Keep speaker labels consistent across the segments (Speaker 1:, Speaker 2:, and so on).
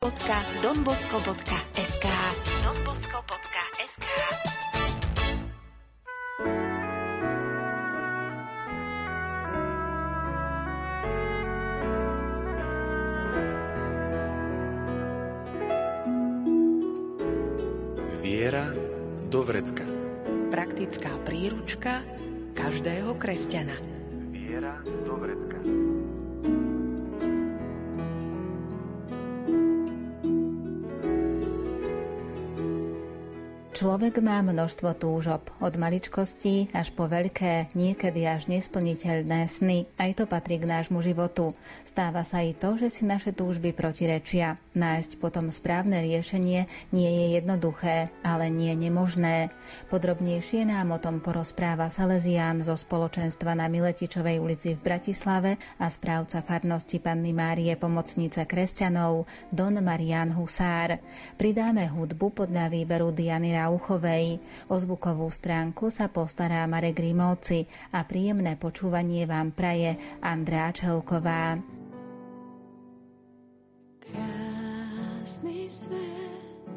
Speaker 1: www.donbosco.sk donbosco.sk
Speaker 2: Viera do vrecka.
Speaker 3: Praktická príručka každého kresťana.
Speaker 2: Viera do vrecka.
Speaker 4: Človek má množstvo túžob, od maličkosti až po veľké, niekedy až nesplniteľné sny. Aj to patrí k nášmu životu. Stáva sa i to, že si naše túžby protirečia. Nájsť potom správne riešenie nie je jednoduché, ale nie nemožné. Podrobnejšie nám o tom porozpráva Salesián zo spoločenstva na Miletičovej ulici v Bratislave a správca farnosti Panny Márie Pomocnice kresťanov Don Marian Husár. Pridáme hudbu podľa výberu Diany Rau Rauchovej. O zvukovú stránku sa postará Marek Rimovci a príjemné počúvanie vám praje Andrá Čelková.
Speaker 5: Krásny svet,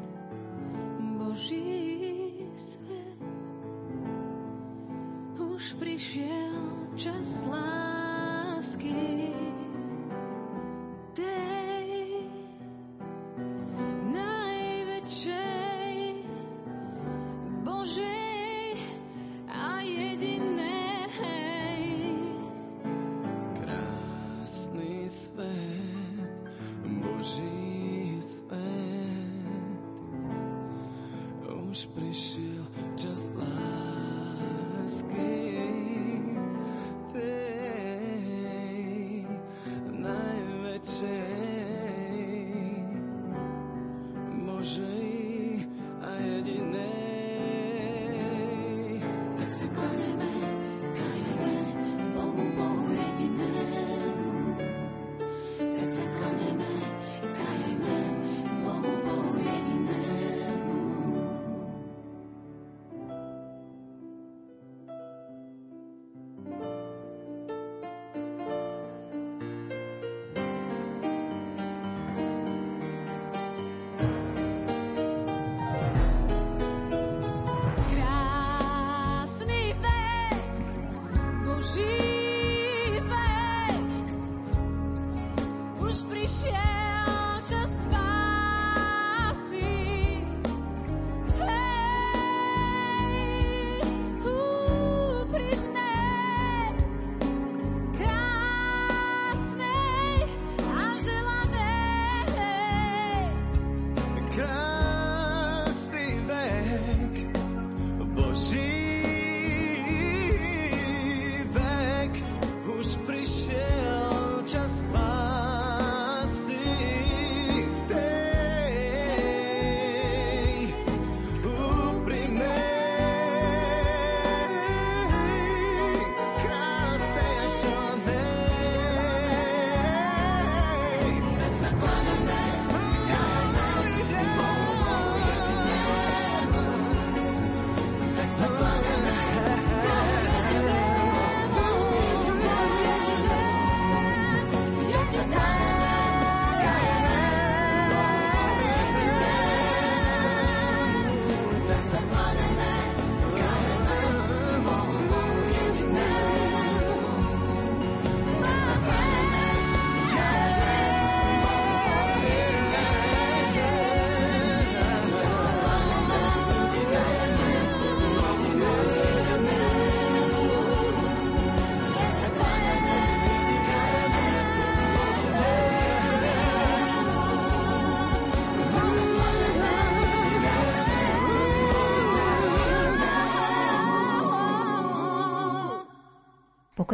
Speaker 5: Boží svet, už prišiel čas lásky. changer.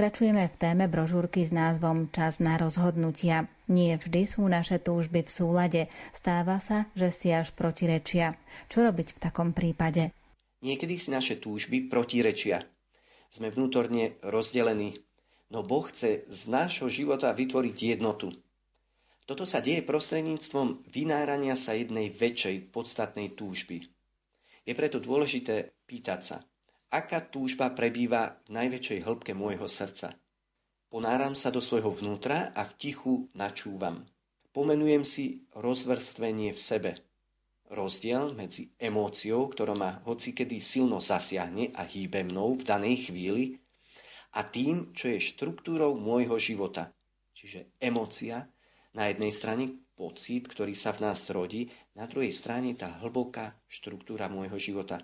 Speaker 4: Pokračujeme v téme brožúrky s názvom Čas na rozhodnutia. Nie vždy sú naše túžby v súlade. Stáva sa, že si až protirečia. Čo robiť v takom prípade?
Speaker 6: Niekedy si naše túžby protirečia. Sme vnútorne rozdelení, no Boh chce z nášho života vytvoriť jednotu. Toto sa deje prostredníctvom vynárania sa jednej väčšej podstatnej túžby. Je preto dôležité pýtať sa – aká túžba prebýva v najväčšej hĺbke môjho srdca. Ponáram sa do svojho vnútra a v tichu načúvam. Pomenujem si rozvrstvenie v sebe. Rozdiel medzi emóciou, ktorá ma hocikedy silno zasiahne a hýbe mnou v danej chvíli, a tým, čo je štruktúrou môjho života. Čiže emócia, na jednej strane pocit, ktorý sa v nás rodí, na druhej strane tá hlboká štruktúra môjho života.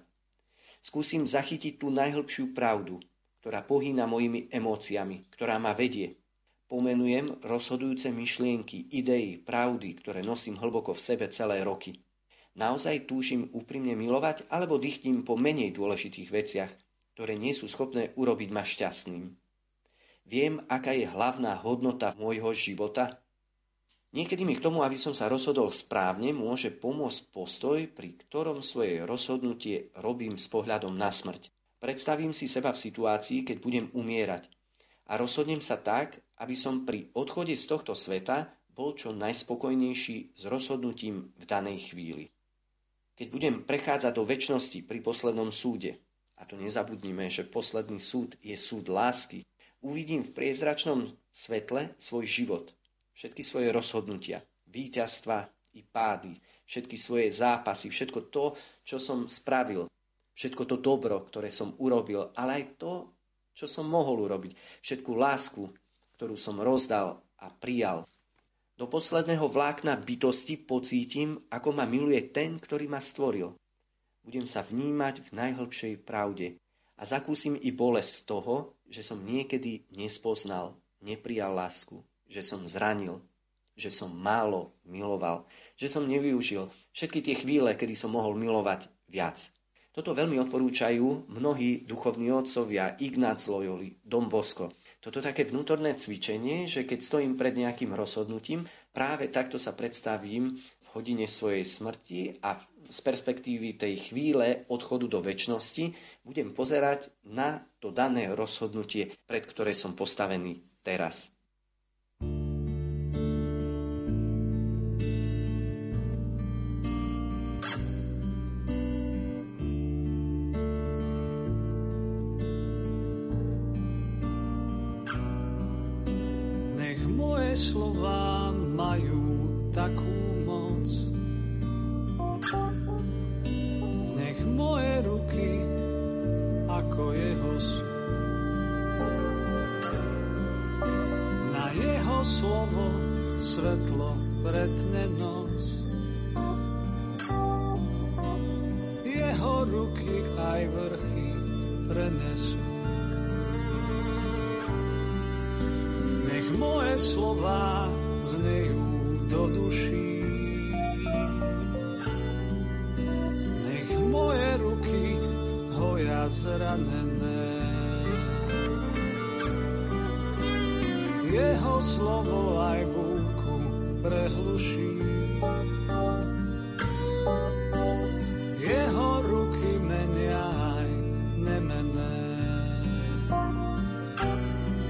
Speaker 6: Skúsim zachytiť tú najhlbšiu pravdu, ktorá pohýna mojimi emóciami, ktorá ma vedie. Pomenujem rozhodujúce myšlienky, idei, pravdy, ktoré nosím hlboko v sebe celé roky. Naozaj túžim úprimne milovať alebo dychtím po menej dôležitých veciach, ktoré nie sú schopné urobiť ma šťastným. Viem, aká je hlavná hodnota môjho života. Niekedy mi k tomu, aby som sa rozhodol správne, môže pomôcť postoj, pri ktorom svoje rozhodnutie robím s pohľadom na smrť. Predstavím si seba v situácii, keď budem umierať a rozhodnem sa tak, aby som pri odchode z tohto sveta bol čo najspokojnejší s rozhodnutím v danej chvíli. Keď budem prechádzať do väčšnosti pri poslednom súde, a to nezabudnime, že posledný súd je súd lásky, uvidím v priezračnom svetle svoj život, všetky svoje rozhodnutia, víťazstva i pády, všetky svoje zápasy, všetko to, čo som spravil, všetko to dobro, ktoré som urobil, ale aj to, čo som mohol urobiť, všetku lásku, ktorú som rozdal a prijal. Do posledného vlákna bytosti pocítim, ako ma miluje ten, ktorý ma stvoril. Budem sa vnímať v najhlbšej pravde a zakúsim i bolesť toho, že som niekedy nespoznal, neprijal lásku, že som zranil, že som málo miloval, že som nevyužil všetky tie chvíle, kedy som mohol milovať viac. Toto veľmi odporúčajú mnohí duchovní otcovia, Ignác Loyoli, Dom Bosko. Toto také vnútorné cvičenie, že keď stojím pred nejakým rozhodnutím, práve takto sa predstavím v hodine svojej smrti a z perspektívy tej chvíle odchodu do väčšnosti budem pozerať na to dané rozhodnutie, pred ktoré som postavený teraz.
Speaker 7: Svetlo pretne noc. Jeho ruky aj vrchy prenesú. moje slova znejú do duší. Nech moje ruky hoja zranené. Jeho slovo aj prehluší. Jeho ruky menia aj nemené.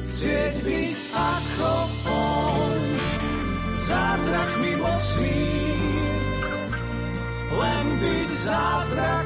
Speaker 7: Chcieť byť ako on, zázrakmi mocný, len byť zázrakom,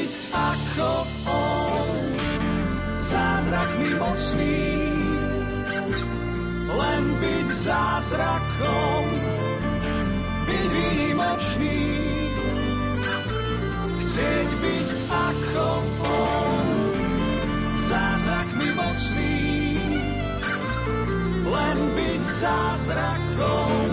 Speaker 7: mocný, len byť zázrakom, byť výnimočný chcieť byť ako on. Zázrakmi mocný, len byť zázrakom,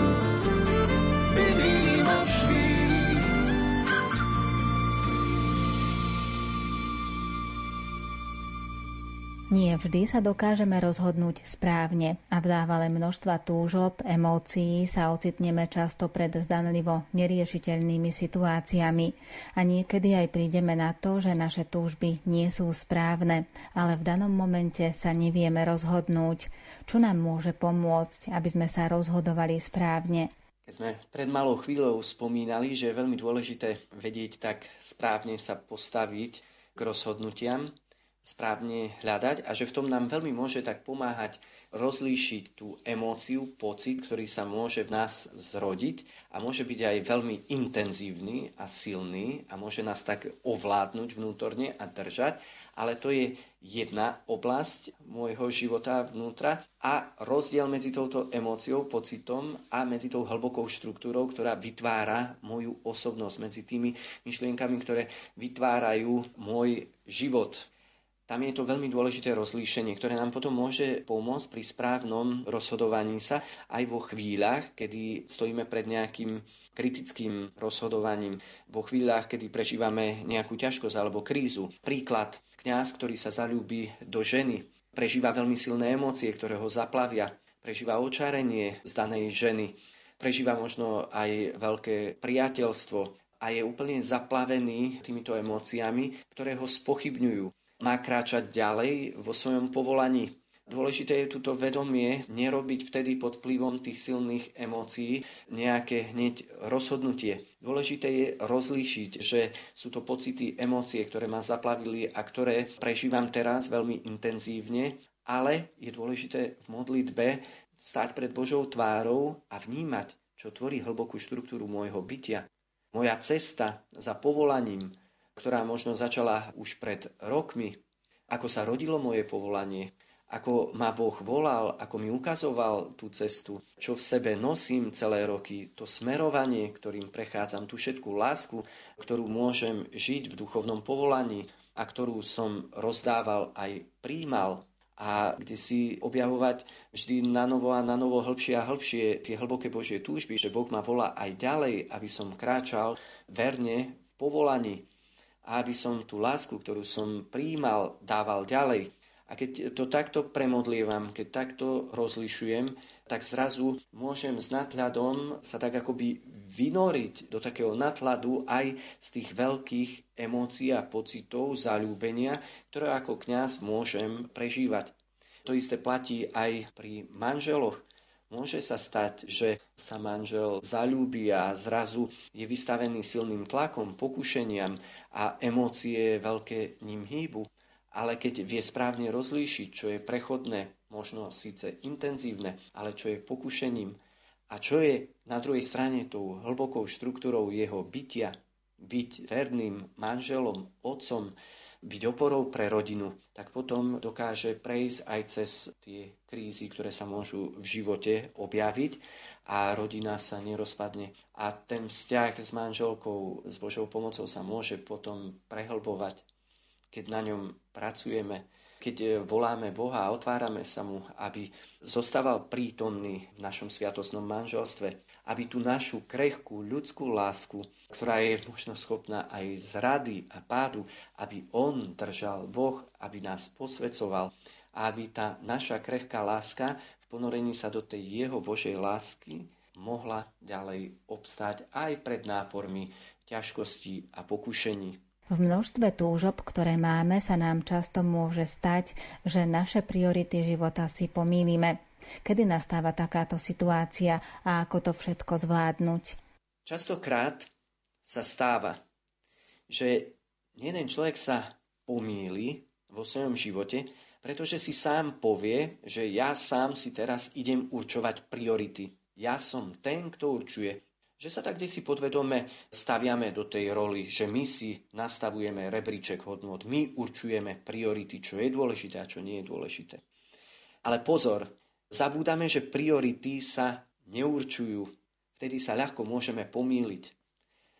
Speaker 4: Nie vždy sa dokážeme rozhodnúť správne a v závale množstva túžob, emócií sa ocitneme často pred zdanlivo neriešiteľnými situáciami a niekedy aj prídeme na to, že naše túžby nie sú správne, ale v danom momente sa nevieme rozhodnúť. Čo nám môže pomôcť, aby sme sa rozhodovali správne?
Speaker 6: Keď sme pred malou chvíľou spomínali, že je veľmi dôležité vedieť tak správne sa postaviť k rozhodnutiam, správne hľadať a že v tom nám veľmi môže tak pomáhať rozlíšiť tú emóciu, pocit, ktorý sa môže v nás zrodiť a môže byť aj veľmi intenzívny a silný a môže nás tak ovládnuť vnútorne a držať, ale to je jedna oblasť môjho života vnútra a rozdiel medzi touto emóciou, pocitom a medzi tou hlbokou štruktúrou, ktorá vytvára moju osobnosť, medzi tými myšlienkami, ktoré vytvárajú môj život tam je to veľmi dôležité rozlíšenie, ktoré nám potom môže pomôcť pri správnom rozhodovaní sa aj vo chvíľach, kedy stojíme pred nejakým kritickým rozhodovaním, vo chvíľach, kedy prežívame nejakú ťažkosť alebo krízu. Príklad, kňaz, ktorý sa zalúbi do ženy, prežíva veľmi silné emócie, ktoré ho zaplavia, prežíva očarenie z danej ženy, prežíva možno aj veľké priateľstvo a je úplne zaplavený týmito emóciami, ktoré ho spochybňujú má kráčať ďalej vo svojom povolaní. Dôležité je túto vedomie nerobiť vtedy pod vplyvom tých silných emócií nejaké hneď rozhodnutie. Dôležité je rozlíšiť, že sú to pocity, emócie, ktoré ma zaplavili a ktoré prežívam teraz veľmi intenzívne, ale je dôležité v modlitbe stať pred Božou tvárou a vnímať, čo tvorí hlbokú štruktúru môjho bytia. Moja cesta za povolaním, ktorá možno začala už pred rokmi, ako sa rodilo moje povolanie, ako ma Boh volal, ako mi ukazoval tú cestu, čo v sebe nosím celé roky, to smerovanie, ktorým prechádzam, tú všetkú lásku, ktorú môžem žiť v duchovnom povolaní a ktorú som rozdával aj príjmal. A kde si objavovať vždy na novo a na novo hĺbšie a hĺbšie tie hlboké Božie túžby, že Boh ma volá aj ďalej, aby som kráčal verne v povolaní, a aby som tú lásku, ktorú som príjmal, dával ďalej. A keď to takto premodlievam, keď takto rozlišujem, tak zrazu môžem s nadhľadom sa tak akoby vynoriť do takého nadhľadu aj z tých veľkých emócií a pocitov zalúbenia, ktoré ako kňaz môžem prežívať. To isté platí aj pri manželoch. Môže sa stať, že sa manžel zalúbi a zrazu je vystavený silným tlakom, pokušeniam a emócie veľké ním hýbu. Ale keď vie správne rozlíšiť, čo je prechodné, možno síce intenzívne, ale čo je pokušením a čo je na druhej strane tou hlbokou štruktúrou jeho bytia, byť verným manželom, otcom, byť oporou pre rodinu, tak potom dokáže prejsť aj cez tie krízy, ktoré sa môžu v živote objaviť a rodina sa nerozpadne. A ten vzťah s manželkou, s Božou pomocou sa môže potom prehlbovať, keď na ňom pracujeme, keď voláme Boha a otvárame sa mu, aby zostával prítomný v našom sviatosnom manželstve, aby tú našu krehkú ľudskú lásku, ktorá je možno schopná aj z rady a pádu, aby On držal Boh, aby nás posvecoval a aby tá naša krehká láska v ponorení sa do tej Jeho Božej lásky mohla ďalej obstáť aj pred nápormi ťažkostí a pokušení.
Speaker 4: V množstve túžob, ktoré máme, sa nám často môže stať, že naše priority života si pomýlime. Kedy nastáva takáto situácia a ako to všetko zvládnuť?
Speaker 6: Častokrát sa stáva, že jeden človek sa pomýli vo svojom živote, pretože si sám povie, že ja sám si teraz idem určovať priority. Ja som ten, kto určuje. Že sa tak si podvedome staviame do tej roli, že my si nastavujeme rebríček hodnot, my určujeme priority, čo je dôležité a čo nie je dôležité. Ale pozor, Zabúdame, že priority sa neurčujú. Vtedy sa ľahko môžeme pomýliť.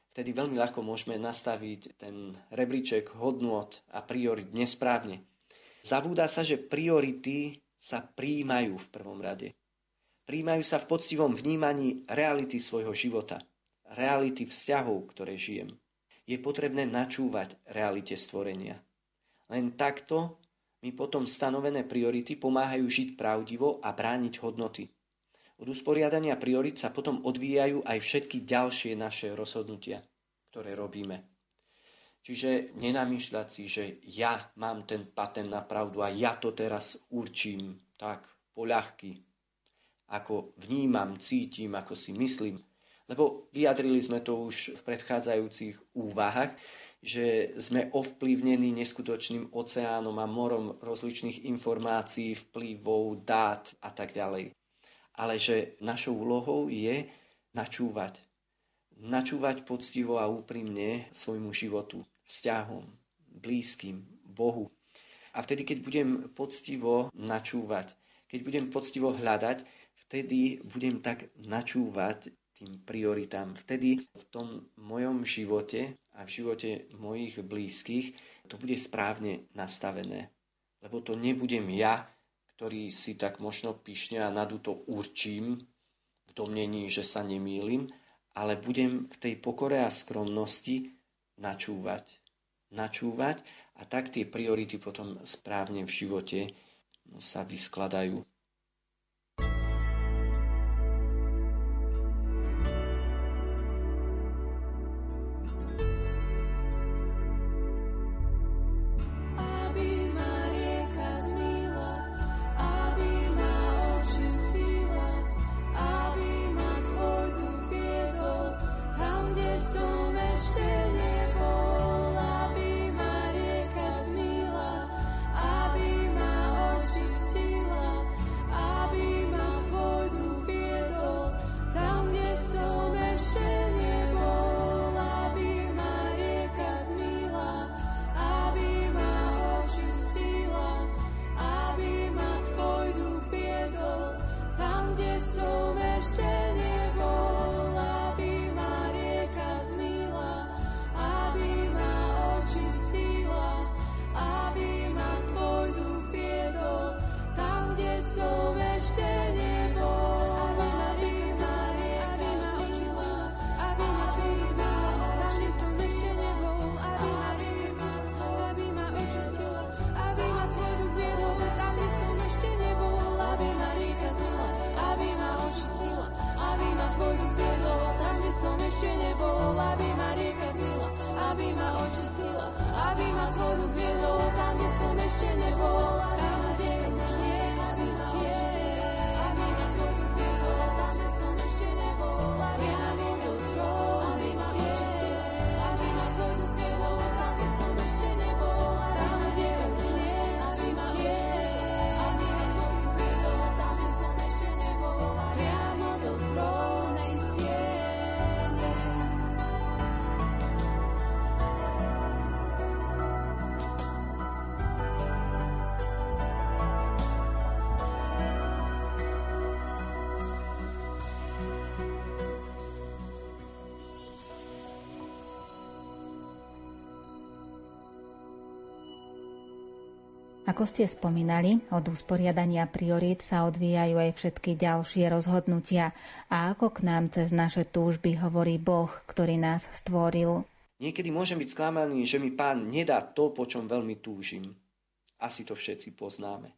Speaker 6: Vtedy veľmi ľahko môžeme nastaviť ten rebríček hodnot a priorit nesprávne. Zabúda sa, že priority sa príjmajú v prvom rade. Príjmajú sa v poctivom vnímaní reality svojho života, reality vzťahov, ktoré žijem. Je potrebné načúvať realite stvorenia. Len takto mi potom stanovené priority pomáhajú žiť pravdivo a brániť hodnoty. Od usporiadania priorit sa potom odvíjajú aj všetky ďalšie naše rozhodnutia, ktoré robíme. Čiže nenamýšľať si, že ja mám ten patent na pravdu a ja to teraz určím tak poľahky, ako vnímam, cítim, ako si myslím. Lebo vyjadrili sme to už v predchádzajúcich úvahách, že sme ovplyvnení neskutočným oceánom a morom rozličných informácií, vplyvov, dát a tak ďalej. Ale že našou úlohou je načúvať. Načúvať poctivo a úprimne svojmu životu, vzťahom, blízkym, Bohu. A vtedy, keď budem poctivo načúvať, keď budem poctivo hľadať, vtedy budem tak načúvať tým prioritám. Vtedy v tom mojom živote a v živote mojich blízkych to bude správne nastavené. Lebo to nebudem ja, ktorý si tak možno pyšne a naduto určím v domnení, že sa nemýlim, ale budem v tej pokore a skromnosti načúvať. Načúvať a tak tie priority potom správne v živote sa vyskladajú.
Speaker 4: Ako ste spomínali, od usporiadania priorít sa odvíjajú aj všetky ďalšie rozhodnutia a ako k nám cez naše túžby hovorí Boh, ktorý nás stvoril.
Speaker 6: Niekedy môžem byť sklamaný, že mi pán nedá to, po čom veľmi túžim. Asi to všetci poznáme.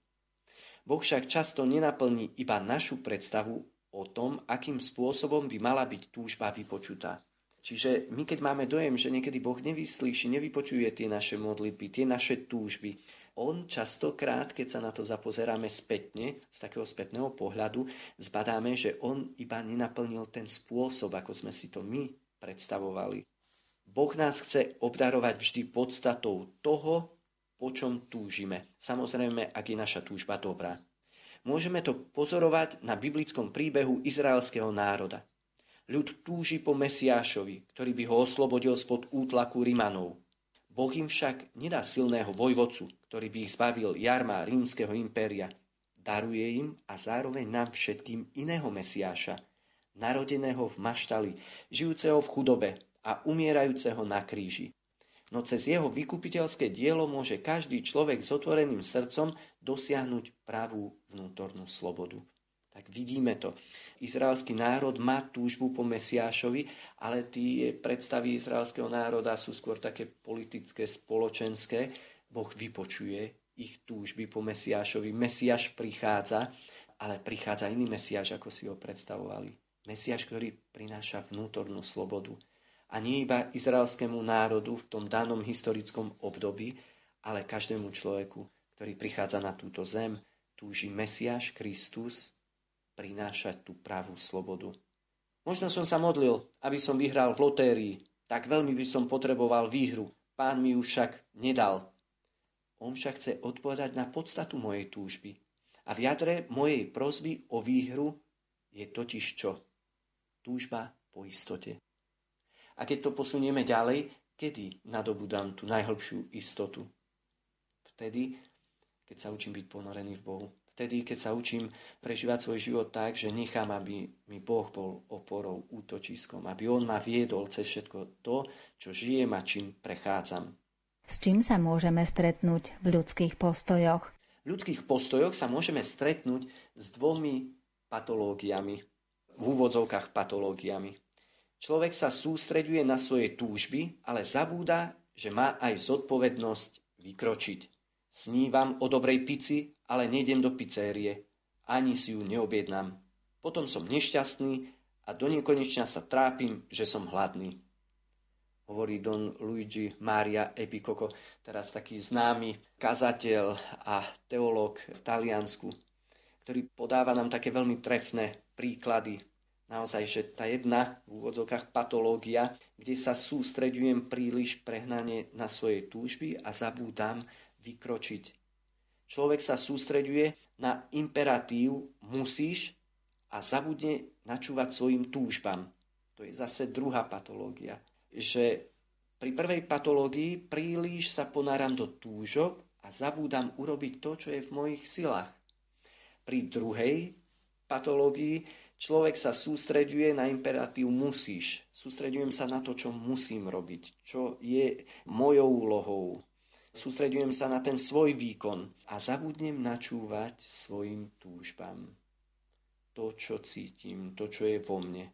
Speaker 6: Boh však často nenaplní iba našu predstavu o tom, akým spôsobom by mala byť túžba vypočutá. Čiže my keď máme dojem, že niekedy Boh nevyslíši, nevypočuje tie naše modlitby, tie naše túžby, on častokrát, keď sa na to zapozeráme spätne, z takého spätného pohľadu, zbadáme, že on iba nenaplnil ten spôsob, ako sme si to my predstavovali. Boh nás chce obdarovať vždy podstatou toho, po čom túžime. Samozrejme, ak je naša túžba dobrá. Môžeme to pozorovať na biblickom príbehu izraelského národa. Ľud túži po Mesiášovi, ktorý by ho oslobodil spod útlaku Rimanov. Boh im však nedá silného vojvodcu, ktorý by ich zbavil jarma rímskeho impéria. Daruje im a zároveň nám všetkým iného Mesiáša, narodeného v maštali, žijúceho v chudobe a umierajúceho na kríži. No cez jeho vykupiteľské dielo môže každý človek s otvoreným srdcom dosiahnuť pravú vnútornú slobodu. Tak vidíme to. Izraelský národ má túžbu po Mesiášovi, ale tie predstavy izraelského národa sú skôr také politické, spoločenské. Boh vypočuje ich túžby po Mesiášovi. Mesiáš prichádza, ale prichádza iný Mesiáš, ako si ho predstavovali. Mesiáš, ktorý prináša vnútornú slobodu. A nie iba izraelskému národu v tom danom historickom období, ale každému človeku, ktorý prichádza na túto zem, túži Mesiáš Kristus prinášať tú pravú slobodu. Možno som sa modlil, aby som vyhral v lotérii, tak veľmi by som potreboval výhru. Pán mi ju však nedal. On však chce odpovedať na podstatu mojej túžby. A v jadre mojej prozby o výhru je totiž čo? Túžba po istote. A keď to posunieme ďalej, kedy nadobudám tú najhlbšiu istotu? Vtedy, keď sa učím byť ponorený v Bohu. Vtedy, keď sa učím prežívať svoj život tak, že nechám, aby mi Boh bol oporou, útočiskom, aby On ma viedol cez všetko to, čo žijem a čím prechádzam.
Speaker 4: S čím sa môžeme stretnúť v ľudských postojoch?
Speaker 6: V ľudských postojoch sa môžeme stretnúť s dvomi patológiami, v úvodzovkách patológiami. Človek sa sústreďuje na svoje túžby, ale zabúda, že má aj zodpovednosť vykročiť. Snívam o dobrej pici, ale nejdem do pizérie. Ani si ju neobjednám. Potom som nešťastný a do nekonečna sa trápim, že som hladný. Hovorí Don Luigi Maria Epicoco, teraz taký známy kazateľ a teológ v Taliansku, ktorý podáva nám také veľmi trefné príklady naozaj, že tá jedna v úvodzovkách patológia, kde sa sústreďujem príliš prehnane na svoje túžby a zabúdam vykročiť. Človek sa sústreďuje na imperatív musíš a zabudne načúvať svojim túžbám. To je zase druhá patológia. Že pri prvej patológii príliš sa ponáram do túžob a zabúdam urobiť to, čo je v mojich silách. Pri druhej patológii Človek sa sústreďuje na imperatív musíš. Sústreďujem sa na to, čo musím robiť, čo je mojou úlohou. Sústreďujem sa na ten svoj výkon a zabudnem načúvať svojim túžbám. To, čo cítim, to, čo je vo mne.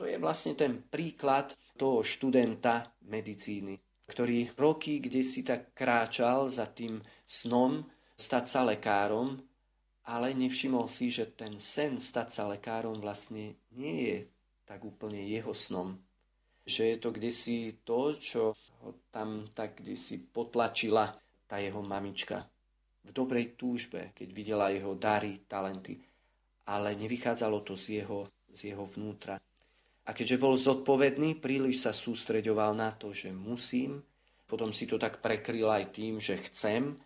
Speaker 6: To je vlastne ten príklad toho študenta medicíny, ktorý roky, kde si tak kráčal za tým snom stať sa lekárom, ale nevšimol si, že ten sen stať sa lekárom vlastne nie je tak úplne jeho snom. Že je to kdesi to, čo ho tam tak kdesi potlačila tá jeho mamička. V dobrej túžbe, keď videla jeho dary, talenty. Ale nevychádzalo to z jeho, z jeho vnútra. A keďže bol zodpovedný, príliš sa sústreďoval na to, že musím, potom si to tak prekryl aj tým, že chcem,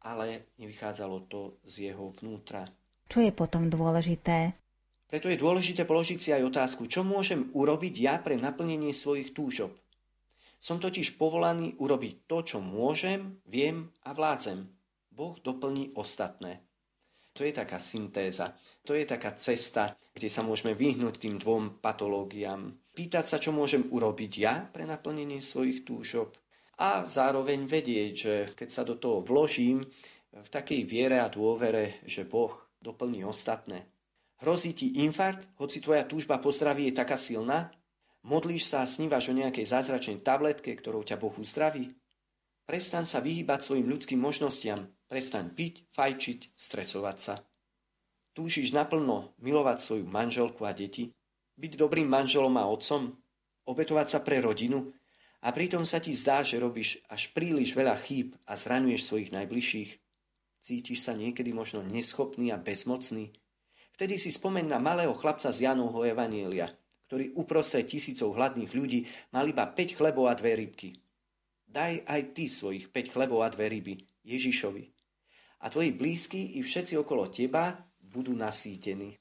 Speaker 6: ale nevychádzalo to z jeho vnútra.
Speaker 4: Čo je potom dôležité?
Speaker 6: Preto je dôležité položiť si aj otázku, čo môžem urobiť ja pre naplnenie svojich túžob. Som totiž povolaný urobiť to, čo môžem, viem a vládzem. Boh doplní ostatné. To je taká syntéza, to je taká cesta, kde sa môžeme vyhnúť tým dvom patológiám. Pýtať sa, čo môžem urobiť ja pre naplnenie svojich túžob a zároveň vedieť, že keď sa do toho vložím v takej viere a dôvere, že Boh doplní ostatné. Hrozí ti infarkt, hoci tvoja túžba po zdraví je taká silná? Modlíš sa a snívaš o nejakej zázračnej tabletke, ktorou ťa Boh uzdraví? Prestaň sa vyhýbať svojim ľudským možnostiam. Prestaň piť, fajčiť, stresovať sa. Túžiš naplno milovať svoju manželku a deti? Byť dobrým manželom a otcom? Obetovať sa pre rodinu? a pritom sa ti zdá, že robíš až príliš veľa chýb a zraňuješ svojich najbližších. Cítiš sa niekedy možno neschopný a bezmocný? Vtedy si spomeň na malého chlapca z Janovho Evanielia, ktorý uprostred tisícov hladných ľudí mal iba 5 chlebov a dve rybky. Daj aj ty svojich 5 chlebov a dve ryby Ježišovi. A tvoji blízky i všetci okolo teba budú nasýtení.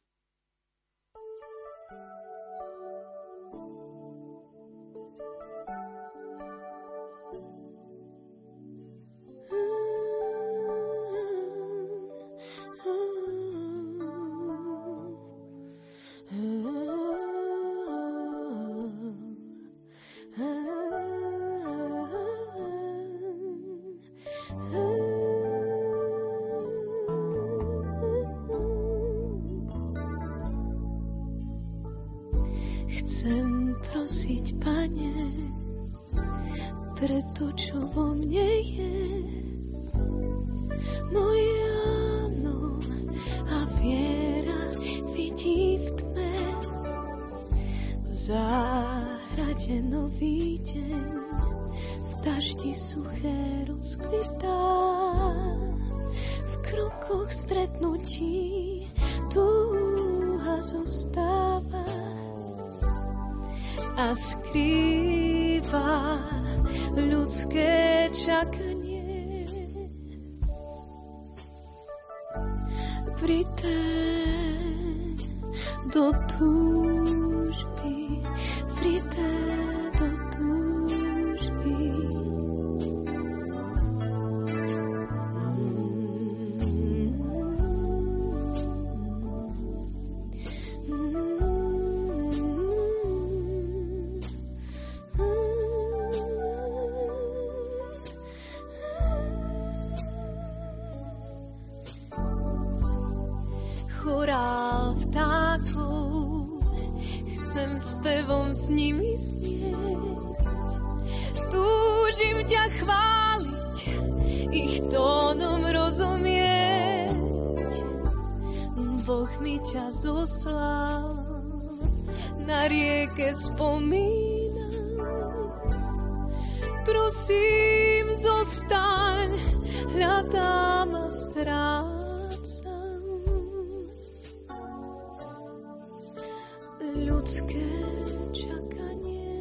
Speaker 6: stane pre to, čo vo mne je.
Speaker 8: Moje áno a viera vidí v tme. V záhrade nový deň, v daždi suché rozkvitá. V krokoch stretnutí túha zostane a skrýva ľudské čakanie. Ľudské čakanie.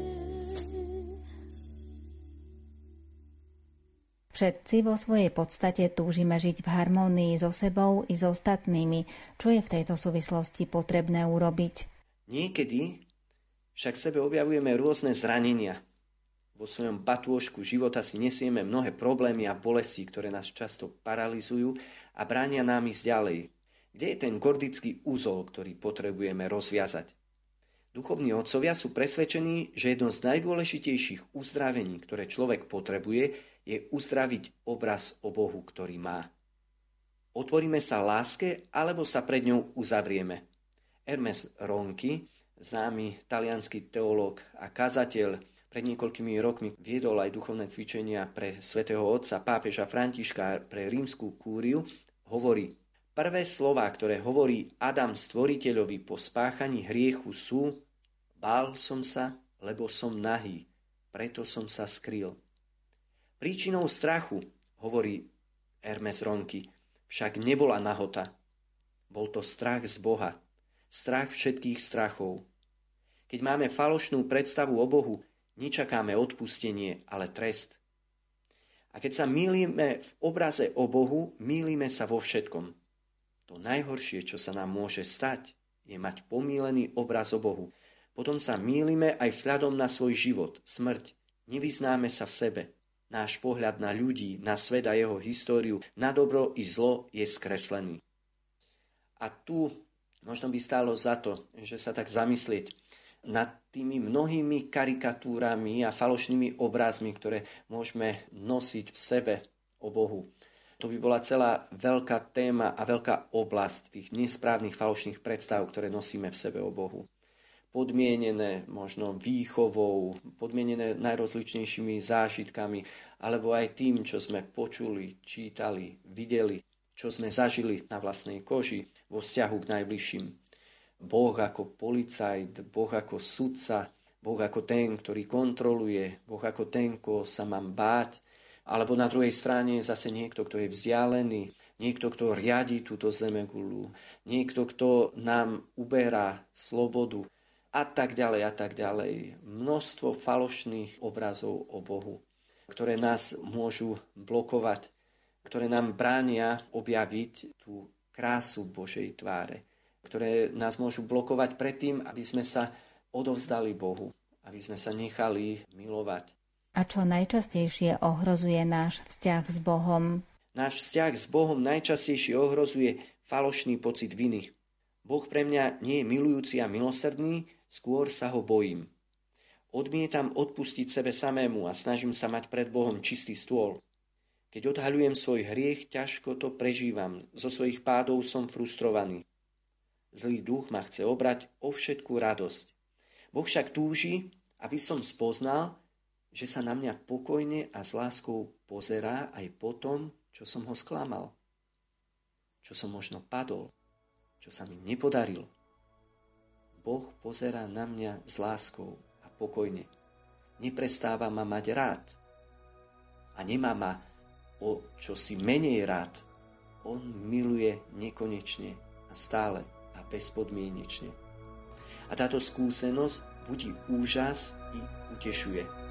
Speaker 4: Všetci vo svojej podstate túžime žiť v harmónii so sebou i s ostatnými. Čo je v tejto súvislosti potrebné urobiť?
Speaker 6: Niekedy však sebe objavujeme rôzne zranenia. Vo svojom batôžku života si nesieme mnohé problémy a bolesti, ktoré nás často paralizujú a bránia nám ísť ďalej. Kde je ten gordický úzol, ktorý potrebujeme rozviazať? Duchovní otcovia sú presvedčení, že jedno z najdôležitejších uzdravení, ktoré človek potrebuje, je uzdraviť obraz o Bohu, ktorý má. Otvoríme sa láske, alebo sa pred ňou uzavrieme. Hermes Ronchi, známy talianský teológ a kazateľ, pred niekoľkými rokmi viedol aj duchovné cvičenia pre svätého otca pápeža Františka pre rímskú kúriu, hovorí Prvé slová, ktoré hovorí Adam stvoriteľovi po spáchaní hriechu sú Bál som sa, lebo som nahý, preto som sa skryl. Príčinou strachu, hovorí Hermes Ronky, však nebola nahota. Bol to strach z Boha, strach všetkých strachov. Keď máme falošnú predstavu o Bohu, nečakáme odpustenie, ale trest. A keď sa mýlime v obraze o Bohu, mýlime sa vo všetkom. To najhoršie, čo sa nám môže stať, je mať pomílený obraz o Bohu. Potom sa mýlime aj vzhľadom na svoj život, smrť. Nevyznáme sa v sebe. Náš pohľad na ľudí, na svet a jeho históriu, na dobro i zlo je skreslený. A tu možno by stálo za to, že sa tak zamyslieť nad tými mnohými karikatúrami a falošnými obrazmi, ktoré môžeme nosiť v sebe o Bohu. To by bola celá veľká téma a veľká oblasť tých nesprávnych falošných predstav, ktoré nosíme v sebe o Bohu. Podmienené možno výchovou, podmienené najrozličnejšími zážitkami, alebo aj tým, čo sme počuli, čítali, videli, čo sme zažili na vlastnej koži vo vzťahu k najbližším. Boh ako policajt, Boh ako sudca, Boh ako ten, ktorý kontroluje, Boh ako ten, koho sa mám báť, alebo na druhej strane zase niekto, kto je vzdialený, niekto, kto riadi túto zemegulu, niekto, kto nám uberá slobodu a tak ďalej a tak ďalej. Množstvo falošných obrazov o Bohu, ktoré nás môžu blokovať, ktoré nám bránia objaviť tú krásu Božej tváre ktoré nás môžu blokovať predtým, aby sme sa odovzdali Bohu, aby sme sa nechali milovať.
Speaker 4: A čo najčastejšie ohrozuje náš vzťah s Bohom?
Speaker 6: Náš vzťah s Bohom najčastejšie ohrozuje falošný pocit viny. Boh pre mňa nie je milujúci a milosrdný, skôr sa ho bojím. Odmietam odpustiť sebe samému a snažím sa mať pred Bohom čistý stôl. Keď odhaľujem svoj hriech, ťažko to prežívam. Zo svojich pádov som frustrovaný. Zlý duch ma chce obrať o všetkú radosť. Boh však túži, aby som spoznal, že sa na mňa pokojne a s láskou pozerá aj po tom, čo som ho sklamal. čo som možno padol, čo sa mi nepodarilo. Boh pozerá na mňa s láskou a pokojne. Neprestáva ma mať rád. A nemá ma o čo si menej rád. On miluje nekonečne a stále a bezpodmienečne. A táto skúsenosť budí úžas i utešuje.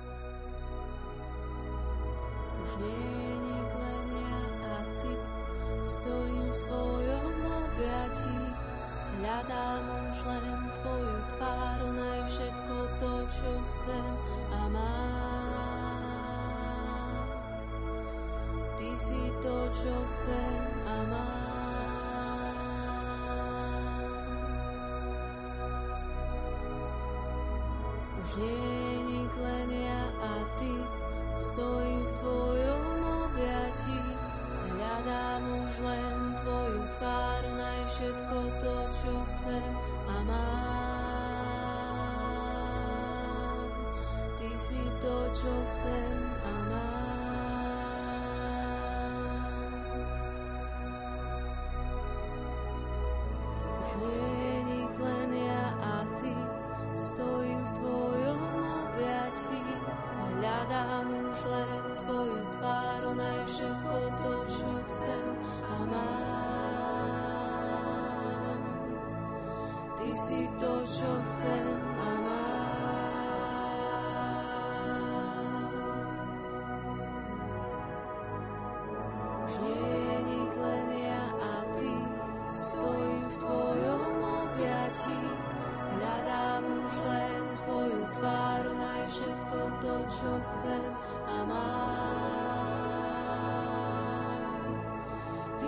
Speaker 5: Ja a ty, stojím v tvojom objatí. Hľadám už len tvoju tvár, ona je všetko to, čo chcem a mám. Ty si to, čo chcem a mám. Už nie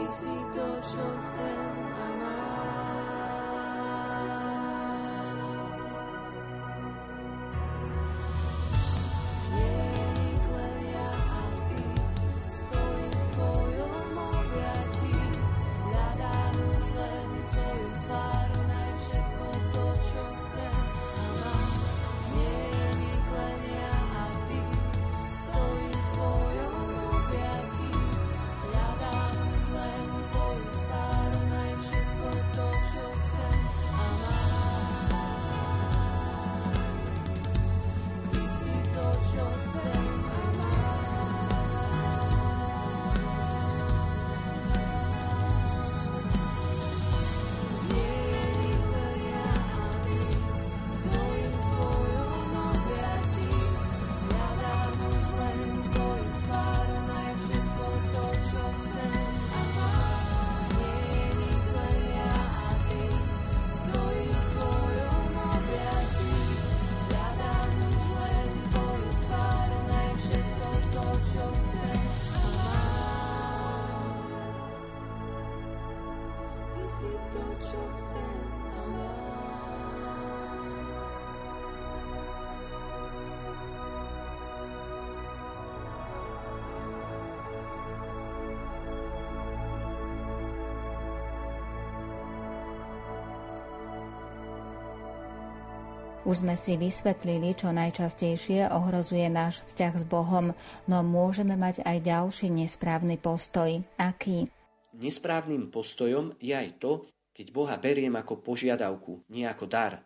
Speaker 5: si to, čo chcem Už
Speaker 4: sme si vysvetlili, čo najčastejšie ohrozuje náš vzťah s Bohom, no môžeme mať aj ďalší nesprávny postoj. Aký?
Speaker 6: Nesprávnym postojom je aj to, keď Boha beriem ako požiadavku, nie ako dar.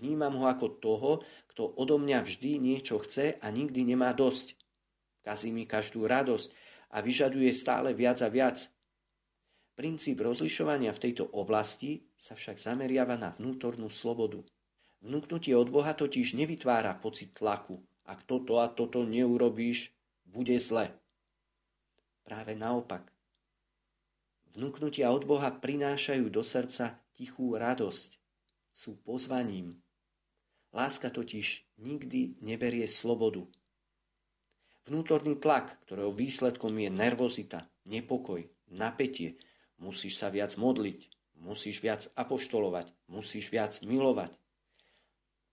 Speaker 6: Vnímam ho ako toho, kto odo mňa vždy niečo chce a nikdy nemá dosť. Kazí mi každú radosť a vyžaduje stále viac a viac. Princíp rozlišovania v tejto oblasti sa však zameriava na vnútornú slobodu. Vnúknutie od Boha totiž nevytvára pocit tlaku. Ak toto a toto neurobíš, bude zle. Práve naopak. Vnúknutia od Boha prinášajú do srdca tichú radosť. Sú pozvaním. Láska totiž nikdy neberie slobodu. Vnútorný tlak, ktorého výsledkom je nervozita, nepokoj, napätie, musíš sa viac modliť, musíš viac apoštolovať, musíš viac milovať.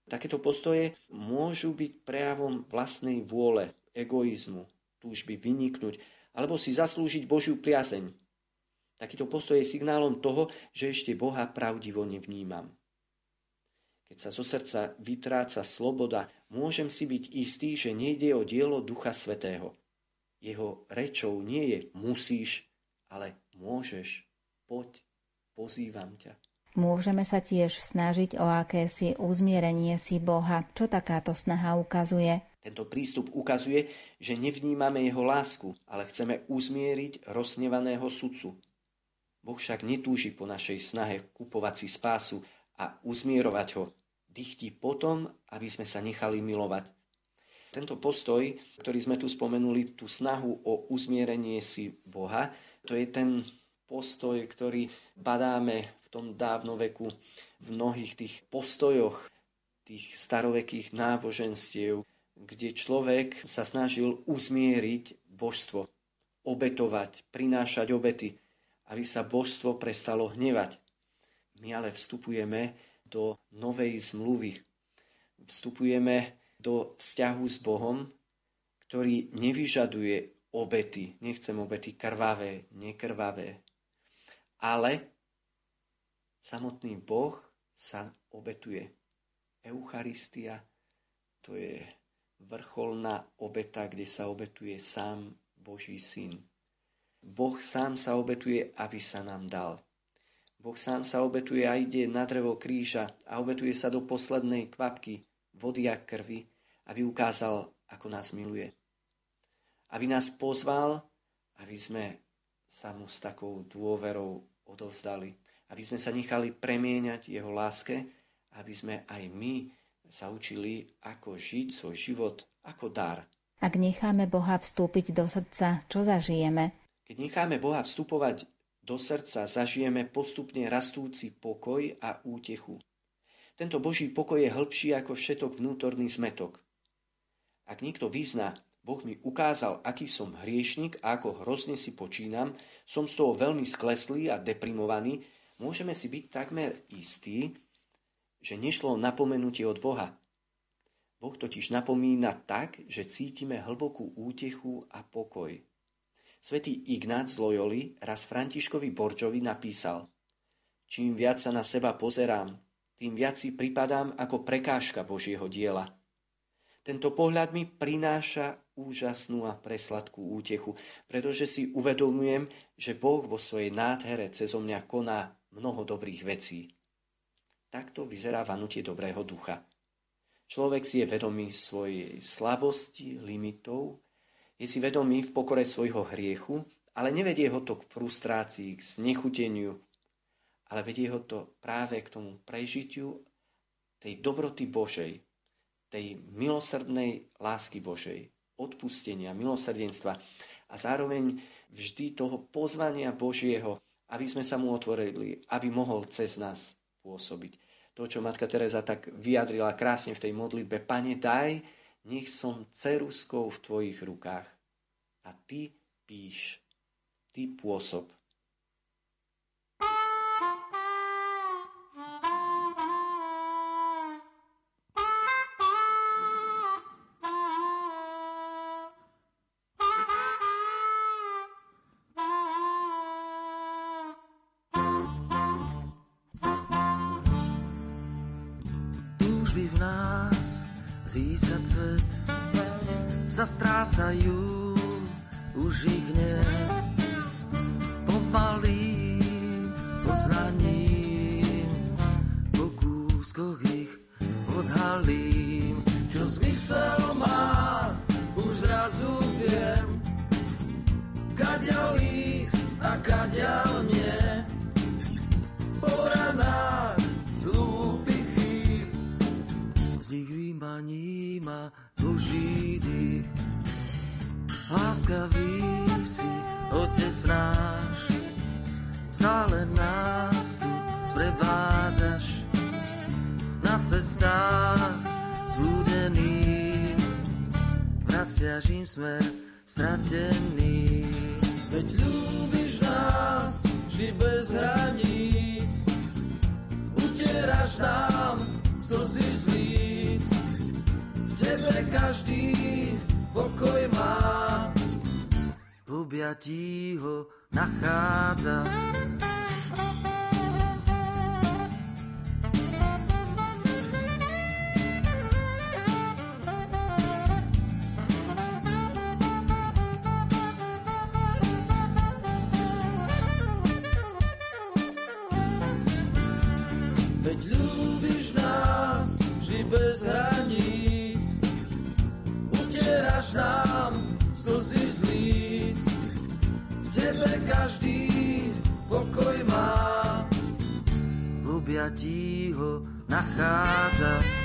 Speaker 6: Takéto postoje môžu byť prejavom vlastnej vôle, egoizmu, túžby vyniknúť alebo si zaslúžiť Božiu priazeň. Takýto postoj je signálom toho, že ešte Boha pravdivo nevnímam. Keď sa zo srdca vytráca sloboda, môžem si byť istý, že nejde o dielo Ducha Svetého. Jeho rečou nie je musíš, ale môžeš. poď, pozývam ťa.
Speaker 4: Môžeme sa tiež snažiť o akési uzmierenie si Boha. Čo takáto snaha ukazuje?
Speaker 6: Tento prístup ukazuje, že nevnímame jeho lásku, ale chceme uzmieriť roznevaného sudcu. Boh však netúži po našej snahe kupovať si spásu a uzmierovať ho. Dychtí potom, aby sme sa nechali milovať. Tento postoj, ktorý sme tu spomenuli, tú snahu o uzmierenie si Boha, to je ten postoj, ktorý badáme v tom dávnoveku v mnohých tých postojoch tých starovekých náboženstiev, kde človek sa snažil uzmieriť božstvo, obetovať, prinášať obety, aby sa božstvo prestalo hnevať. My ale vstupujeme do novej zmluvy. Vstupujeme do vzťahu s Bohom, ktorý nevyžaduje obety. Nechcem obety krvavé, nekrvavé, ale samotný Boh sa obetuje. Eucharistia to je vrcholná obeta, kde sa obetuje sám Boží syn. Boh sám sa obetuje, aby sa nám dal. Boh sám sa obetuje a ide na drevo kríža a obetuje sa do poslednej kvapky vody a krvi, aby ukázal, ako nás miluje. Aby nás pozval, aby sme sa mu s takou dôverou odovzdali. Aby sme sa nechali premieňať jeho láske, aby sme aj my sa učili, ako žiť svoj život ako dar.
Speaker 4: Ak necháme Boha vstúpiť do srdca, čo zažijeme?
Speaker 6: Keď necháme Boha vstupovať do srdca, zažijeme postupne rastúci pokoj a útechu. Tento Boží pokoj je hĺbší ako všetok vnútorný zmetok. Ak niekto vyzná, Boh mi ukázal, aký som hriešnik a ako hrozne si počínam, som z toho veľmi skleslý a deprimovaný, môžeme si byť takmer istí, že nešlo o napomenutie od Boha. Boh totiž napomína tak, že cítime hlbokú útechu a pokoj. Svetý Ignác z Loyoli raz Františkovi Borčovi napísal Čím viac sa na seba pozerám, tým viac si pripadám ako prekážka Božieho diela. Tento pohľad mi prináša úžasnú a presladkú útechu, pretože si uvedomujem, že Boh vo svojej nádhere cezo mňa koná mnoho dobrých vecí. Takto vyzerá vanutie dobrého ducha. Človek si je vedomý svojej slabosti, limitov, je si vedomý v pokore svojho hriechu, ale nevedie ho to k frustrácii, k znechuteniu, ale vedie ho to práve k tomu prežitiu tej dobroty Božej, tej milosrdnej lásky Božej, odpustenia, milosrdenstva a zároveň vždy toho pozvania Božieho, aby sme sa mu otvorili, aby mohol cez nás pôsobiť. To, čo Matka Teresa tak vyjadrila krásne v tej modlitbe, Pane, daj, nech som ceruskou v Tvojich rukách. A Ty píš, Ty pôsob.
Speaker 9: Sa strácajú, Tebe každý pokoj má, objatí ho nachádza. Veď ľúbiš nás vždy bez hraníc. Utieraš nám slzy z líc. V tebe každý pokoj má. V objatí ho nachádza.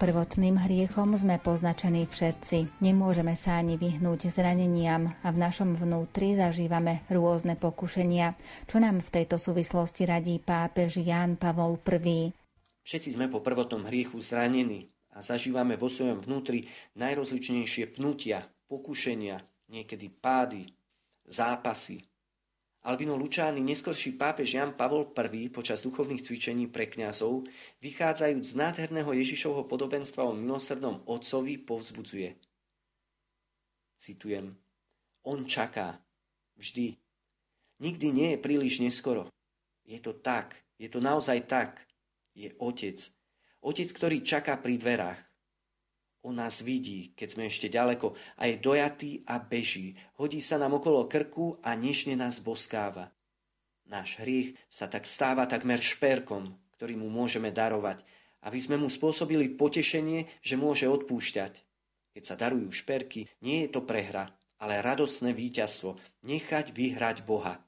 Speaker 4: Prvotným hriechom sme poznačení všetci. Nemôžeme sa ani vyhnúť zraneniam a v našom vnútri zažívame rôzne pokušenia. Čo nám v tejto súvislosti radí pápež Ján Pavol I?
Speaker 6: Všetci sme po prvotnom hriechu zranení a zažívame vo svojom vnútri najrozličnejšie pnutia, pokušenia, niekedy pády, zápasy, Albino Lučány, neskorší pápež Jan Pavol I počas duchovných cvičení pre kňazov, vychádzajúc z nádherného Ježišovho podobenstva o milosrdnom otcovi, povzbudzuje. Citujem. On čaká. Vždy. Nikdy nie je príliš neskoro. Je to tak. Je to naozaj tak. Je otec. Otec, ktorý čaká pri dverách. On nás vidí, keď sme ešte ďaleko a je dojatý a beží. Hodí sa nám okolo krku a nešne nás boskáva. Náš hriech sa tak stáva takmer šperkom, ktorý mu môžeme darovať, aby sme mu spôsobili potešenie, že môže odpúšťať. Keď sa darujú šperky, nie je to prehra, ale radosné víťazstvo, nechať vyhrať Boha.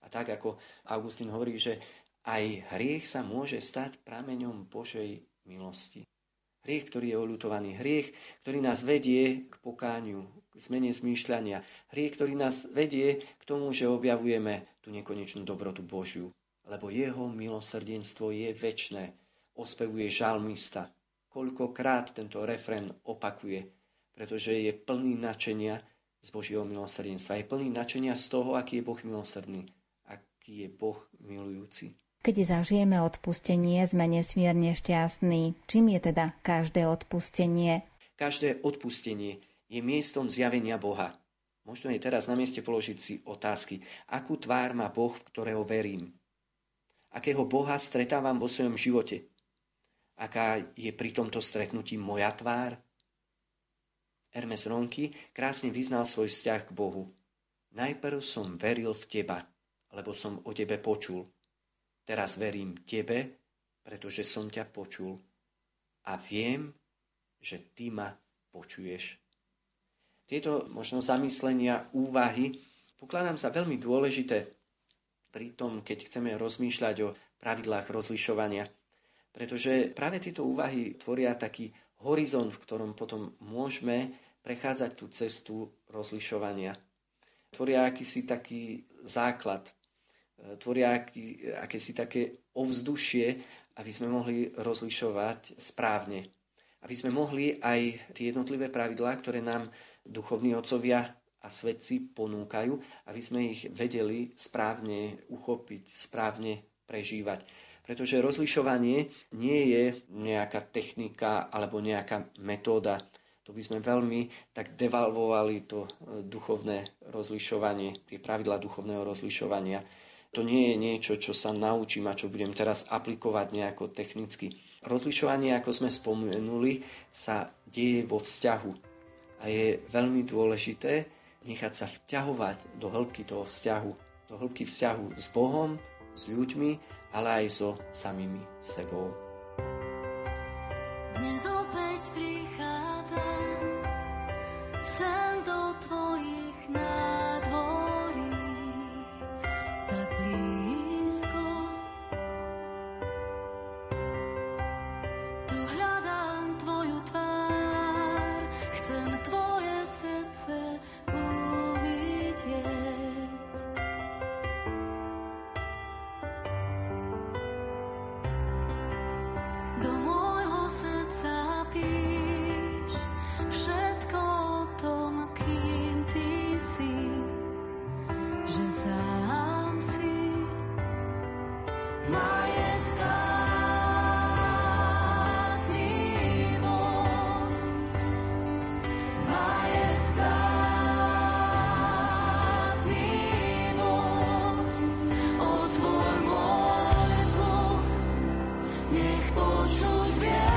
Speaker 6: A tak ako Augustín hovorí, že aj hriech sa môže stať prameňom Božej milosti. Hriech, ktorý je oľutovaný. Hriech, ktorý nás vedie k pokániu, k zmene zmýšľania. Hriech, ktorý nás vedie k tomu, že objavujeme tú nekonečnú dobrotu Božiu. Lebo jeho milosrdenstvo je väčné, ospevuje žalmista. Koľkokrát tento refrén opakuje, pretože je plný načenia z Božieho milosrdenstva. Je plný načenia z toho, aký je Boh milosrdný, aký je Boh milujúci.
Speaker 4: Keď zažijeme odpustenie, sme nesmierne šťastní. Čím je teda každé odpustenie?
Speaker 6: Každé odpustenie je miestom zjavenia Boha. Možno je teraz na mieste položiť si otázky. Akú tvár má Boh, v ktorého verím? Akého Boha stretávam vo svojom živote? Aká je pri tomto stretnutí moja tvár? Hermes Ronky krásne vyznal svoj vzťah k Bohu. Najprv som veril v teba, lebo som o tebe počul – Teraz verím Tebe, pretože som ťa počul a viem, že Ty ma počuješ. Tieto možno zamyslenia, úvahy pokladám za veľmi dôležité pri tom, keď chceme rozmýšľať o pravidlách rozlišovania. Pretože práve tieto úvahy tvoria taký horizont, v ktorom potom môžeme prechádzať tú cestu rozlišovania. Tvoria akýsi taký základ tvoria aký, akési také ovzdušie, aby sme mohli rozlišovať správne. Aby sme mohli aj tie jednotlivé pravidlá, ktoré nám duchovní otcovia a svedci ponúkajú, aby sme ich vedeli správne uchopiť, správne prežívať. Pretože rozlišovanie nie je nejaká technika alebo nejaká metóda. To by sme veľmi tak devalvovali to duchovné rozlišovanie, tie pravidlá duchovného rozlišovania. To nie je niečo, čo sa naučím a čo budem teraz aplikovať nejako technicky. Rozlišovanie, ako sme spomenuli, sa deje vo vzťahu. A je veľmi dôležité nechať sa vťahovať do hĺbky toho vzťahu. Do hĺbky vzťahu s Bohom, s ľuďmi, ale aj so samými sebou.
Speaker 5: Dnes dušu dvě.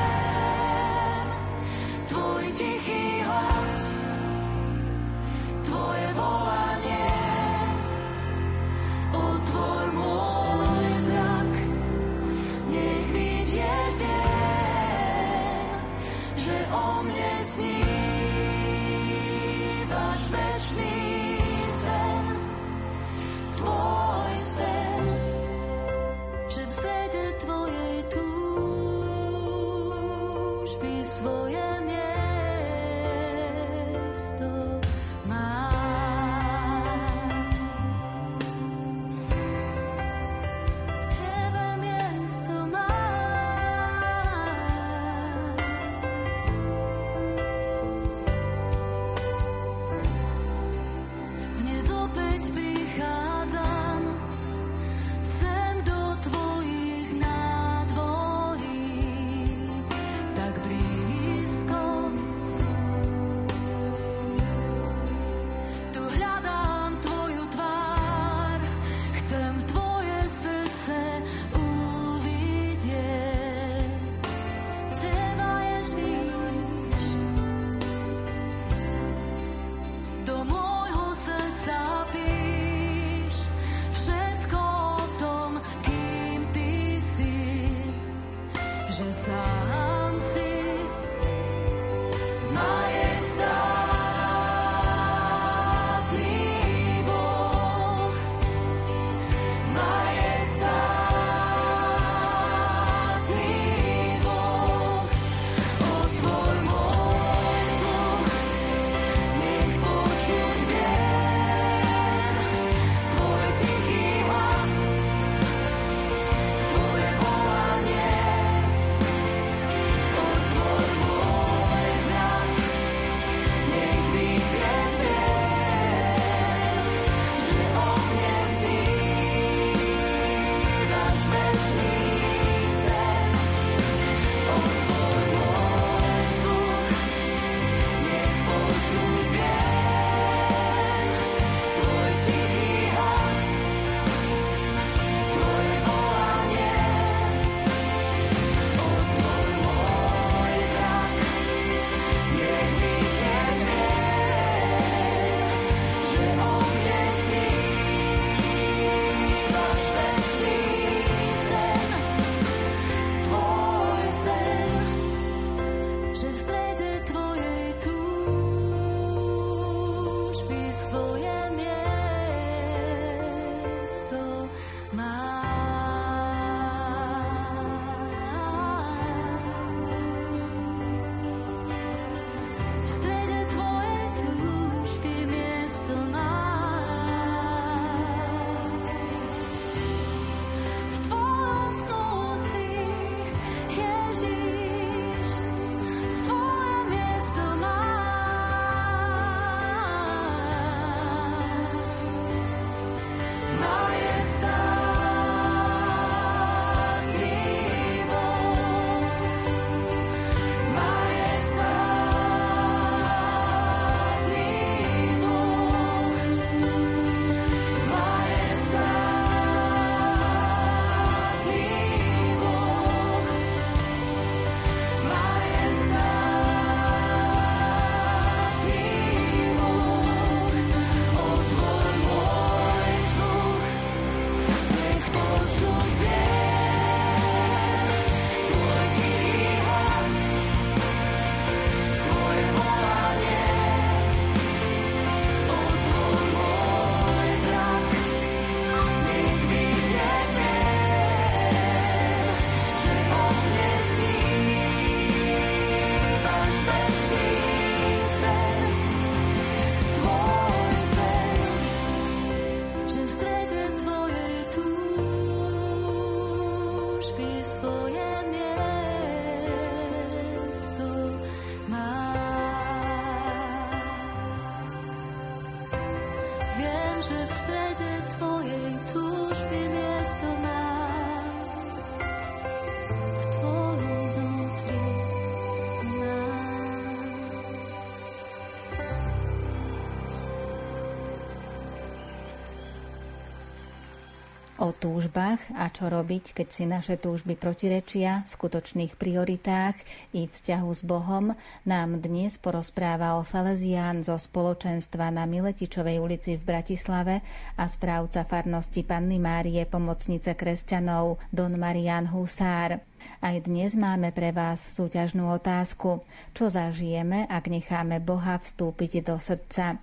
Speaker 5: O
Speaker 4: túžbách a čo robiť, keď si naše túžby protirečia, skutočných prioritách i vzťahu s Bohom, nám dnes porozprával Salesián zo spoločenstva na Miletičovej ulici v Bratislave a správca farnosti Panny Márie pomocnice kresťanov Don Marian Husár. Aj dnes máme pre vás súťažnú otázku. Čo zažijeme, ak necháme Boha vstúpiť do srdca?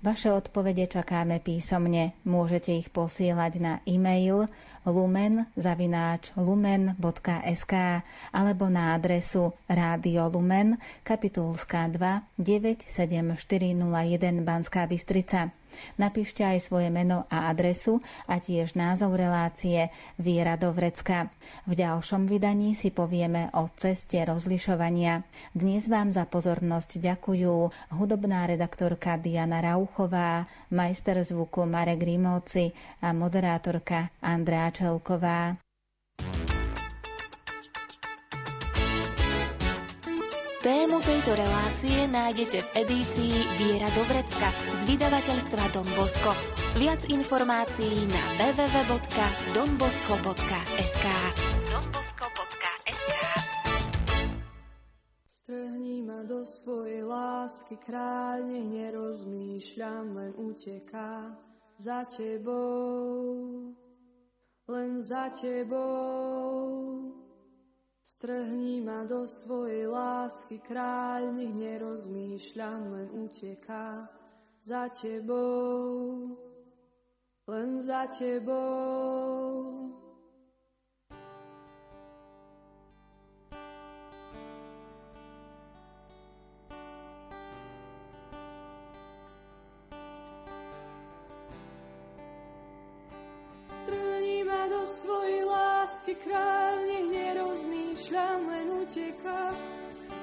Speaker 4: Vaše odpovede čakáme písomne. Môžete ich posielať na e-mail lumen.lumen.sk alebo na adresu Rádio Lumen, kapitulská 2 97401 Banská Bystrica. Napíšte aj svoje meno a adresu a tiež názov relácie Viera do vrecka. V ďalšom vydaní si povieme o ceste rozlišovania. Dnes vám za pozornosť ďakujú hudobná redaktorka Diana Rauchová, majster zvuku Marek Rimóci a moderátorka Andrea Čelková.
Speaker 1: Tému tejto relácie nájdete v edícii Viera do vrecka z vydavateľstva Don Bosco. Viac informácií na www.donbosco.sk donbosco.sk
Speaker 5: Strhni ma do svojej lásky, kráľ, nech nerozmýšľam, len uteká za tebou, len za tebou. Strhni ma do svojej lásky, kráľ, nech nerozmýšľam, len uteká za tebou, len za tebou.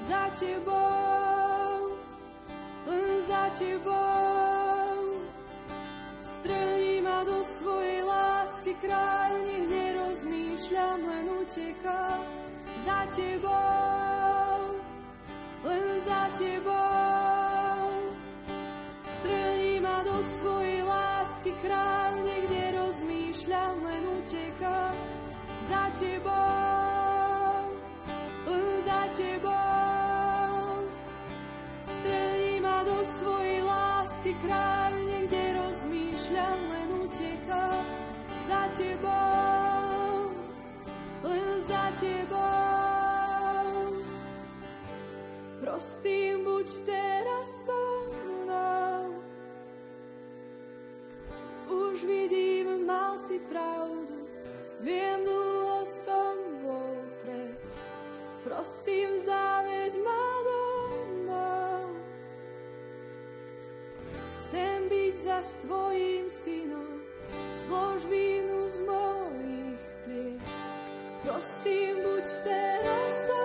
Speaker 5: Za tebou, len za tebou. Strhni ma do svojej lásky, kráľ, nech nerozmýšľam, len uteká za tebou, len za tebou. Strhni ma do svojej lásky, kráľ, nech nerozmýšľam, len uteká za tebou, kráľ, nech nerozmýšľam, len uteká za tebou, len za tebou. Prosím, buď teraz so mnou. Už vidím, mal si pravdu, viem, dlho som bol preč. Prosím, zaved ma Chcem byť za tvojim synom, zlož vínu z mojich pliec. Prosím, buď teraz so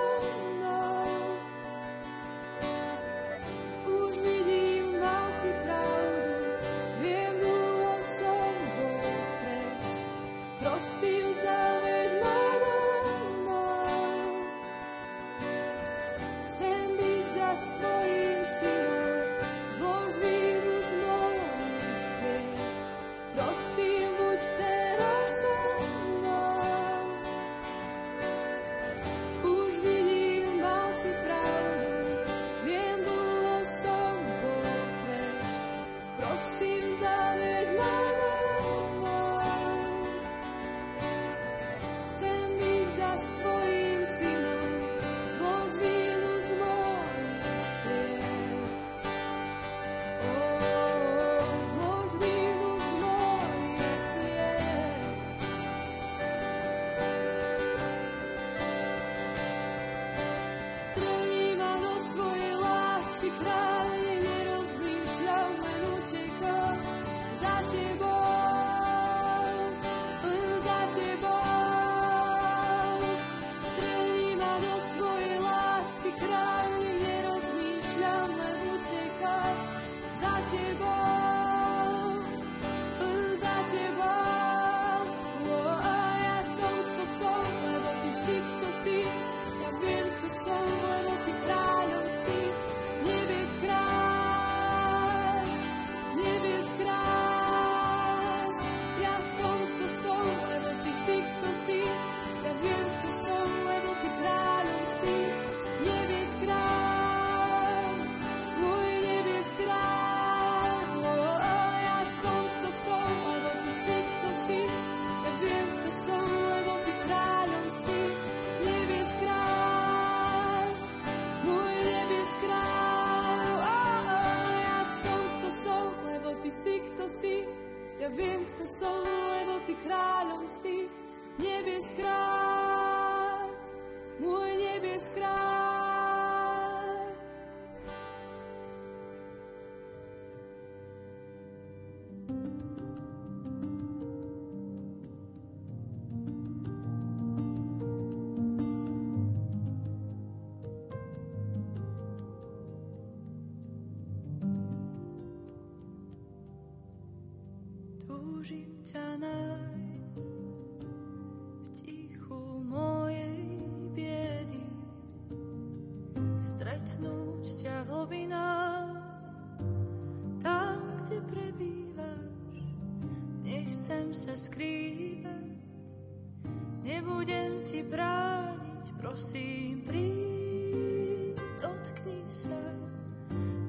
Speaker 5: si brániť, prosím, príď, dotkni sa,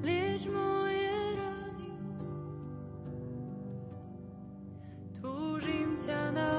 Speaker 5: lieč moje rany. Túžim ťa na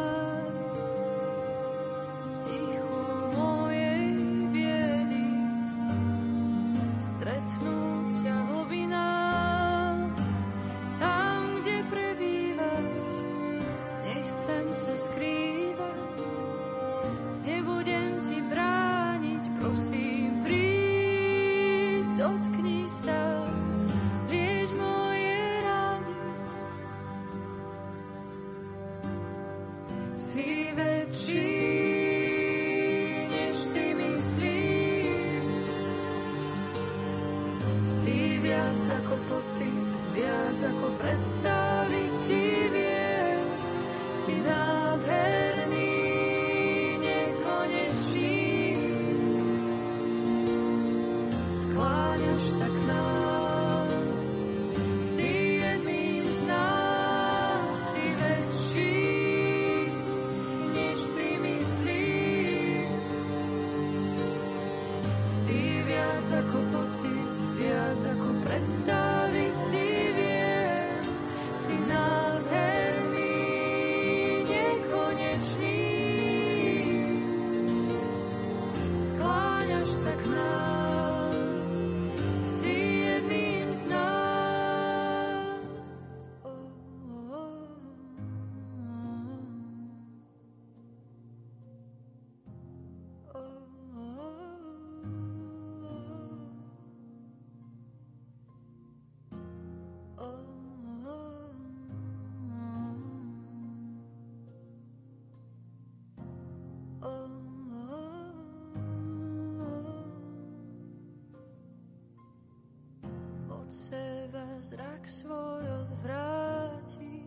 Speaker 5: zrak svoj odvráti.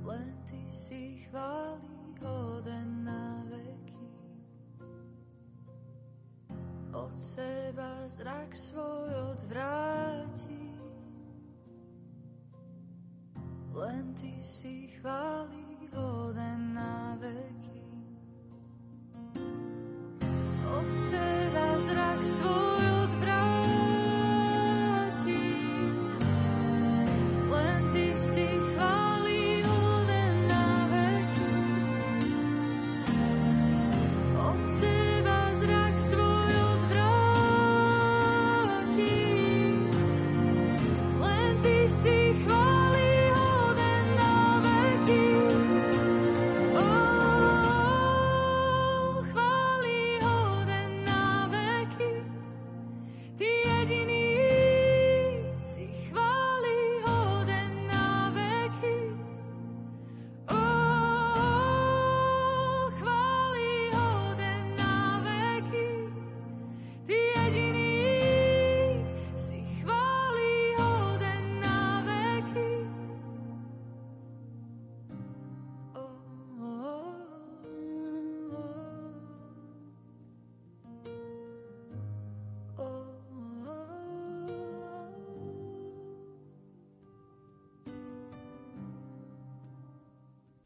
Speaker 5: Len ty si chváli hoden na veky. Od seba zrak svoj odvráti.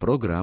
Speaker 10: program